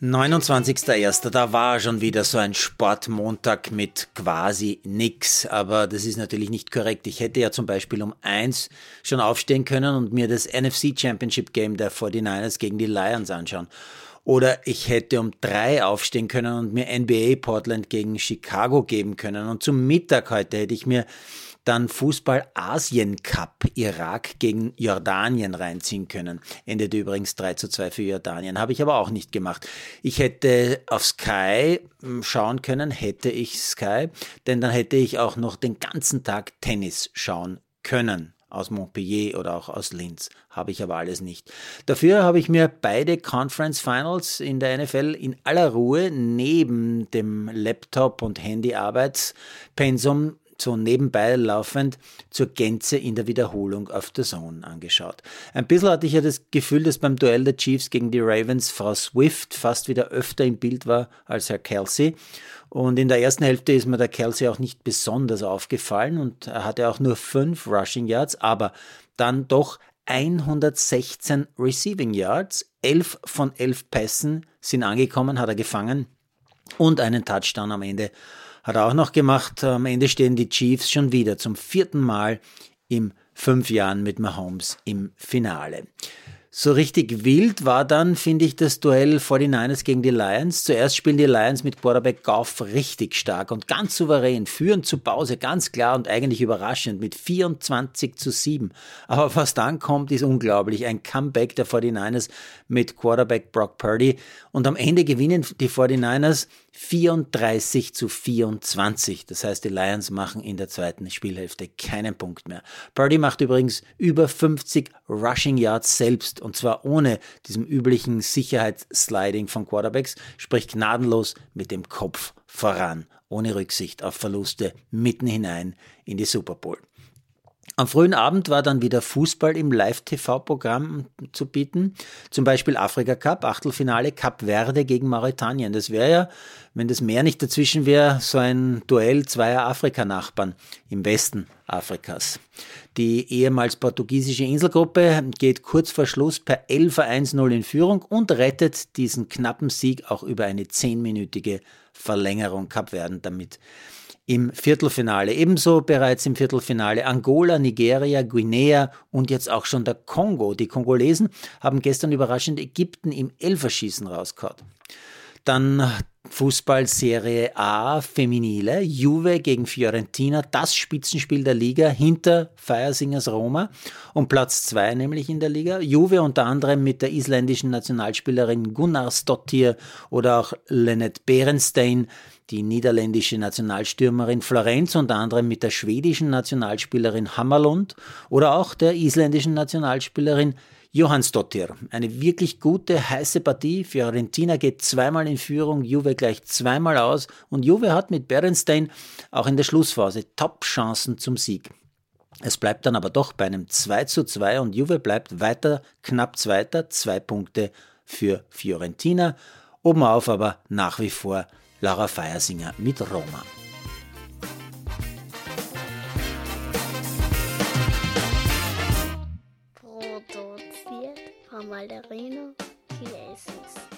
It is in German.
29.01. Da war schon wieder so ein Sportmontag mit quasi nix. Aber das ist natürlich nicht korrekt. Ich hätte ja zum Beispiel um eins schon aufstehen können und mir das NFC Championship Game der 49ers gegen die Lions anschauen. Oder ich hätte um drei aufstehen können und mir NBA Portland gegen Chicago geben können. Und zum Mittag heute hätte ich mir dann Fußball Asien Cup Irak gegen Jordanien reinziehen können. Endete übrigens 3 zu 2 für Jordanien. Habe ich aber auch nicht gemacht. Ich hätte auf Sky hm, schauen können, hätte ich Sky, denn dann hätte ich auch noch den ganzen Tag Tennis schauen können aus Montpellier oder auch aus Linz. Habe ich aber alles nicht. Dafür habe ich mir beide Conference Finals in der NFL in aller Ruhe neben dem Laptop- und Handy-Arbeitspensum so nebenbei laufend zur Gänze in der Wiederholung auf der Zone angeschaut. Ein bisschen hatte ich ja das Gefühl, dass beim Duell der Chiefs gegen die Ravens Frau Swift fast wieder öfter im Bild war als Herr Kelsey. Und in der ersten Hälfte ist mir der Kelsey auch nicht besonders aufgefallen und er hatte auch nur fünf Rushing Yards, aber dann doch 116 Receiving Yards, elf von elf Pässen sind angekommen, hat er gefangen und einen Touchdown am Ende hat er auch noch gemacht. Am Ende stehen die Chiefs schon wieder zum vierten Mal im fünf Jahren mit Mahomes im Finale. So richtig wild war dann, finde ich, das Duell 49ers gegen die Lions. Zuerst spielen die Lions mit Quarterback Goff richtig stark und ganz souverän, führen zu Pause ganz klar und eigentlich überraschend mit 24 zu 7. Aber was dann kommt, ist unglaublich. Ein Comeback der 49ers mit Quarterback Brock Purdy und am Ende gewinnen die 49ers 34 zu 24. Das heißt, die Lions machen in der zweiten Spielhälfte keinen Punkt mehr. Purdy macht übrigens über 50 Rushing Yards selbst und zwar ohne diesem üblichen Sicherheitssliding von Quarterbacks, sprich gnadenlos mit dem Kopf voran, ohne Rücksicht auf Verluste mitten hinein in die Super Bowl. Am frühen Abend war dann wieder Fußball im Live-TV-Programm zu bieten. Zum Beispiel Afrika Cup, Achtelfinale, Cup Verde gegen Mauretanien. Das wäre ja, wenn das Meer nicht dazwischen wäre, so ein Duell zweier Afrikanachbarn im Westen Afrikas. Die ehemals portugiesische Inselgruppe geht kurz vor Schluss per 11 1-0 in Führung und rettet diesen knappen Sieg auch über eine zehnminütige Verlängerung Cup Verden damit im Viertelfinale. Ebenso bereits im Viertelfinale Angola, Nigeria, Guinea und jetzt auch schon der Kongo. Die Kongolesen haben gestern überraschend Ägypten im Elferschießen rausgehauen. Dann Fußballserie A Feminile, Juve gegen Fiorentina, das Spitzenspiel der Liga hinter Feiersingers Roma und Platz zwei nämlich in der Liga. Juve unter anderem mit der isländischen Nationalspielerin Gunnar Stottir oder auch Lennart Berenstein die niederländische Nationalstürmerin Florenz unter anderem mit der schwedischen Nationalspielerin Hammerlund oder auch der isländischen Nationalspielerin Johansdottir. Eine wirklich gute, heiße Partie. Fiorentina geht zweimal in Führung, Juve gleich zweimal aus und Juve hat mit Berenstein auch in der Schlussphase Top-Chancen zum Sieg. Es bleibt dann aber doch bei einem 2 zu 2 und Juve bleibt weiter knapp Zweiter, zwei Punkte für Fiorentina. Oben auf aber nach wie vor Lara Feiersinger mit Roma. Produziert von Malderino Chiesis.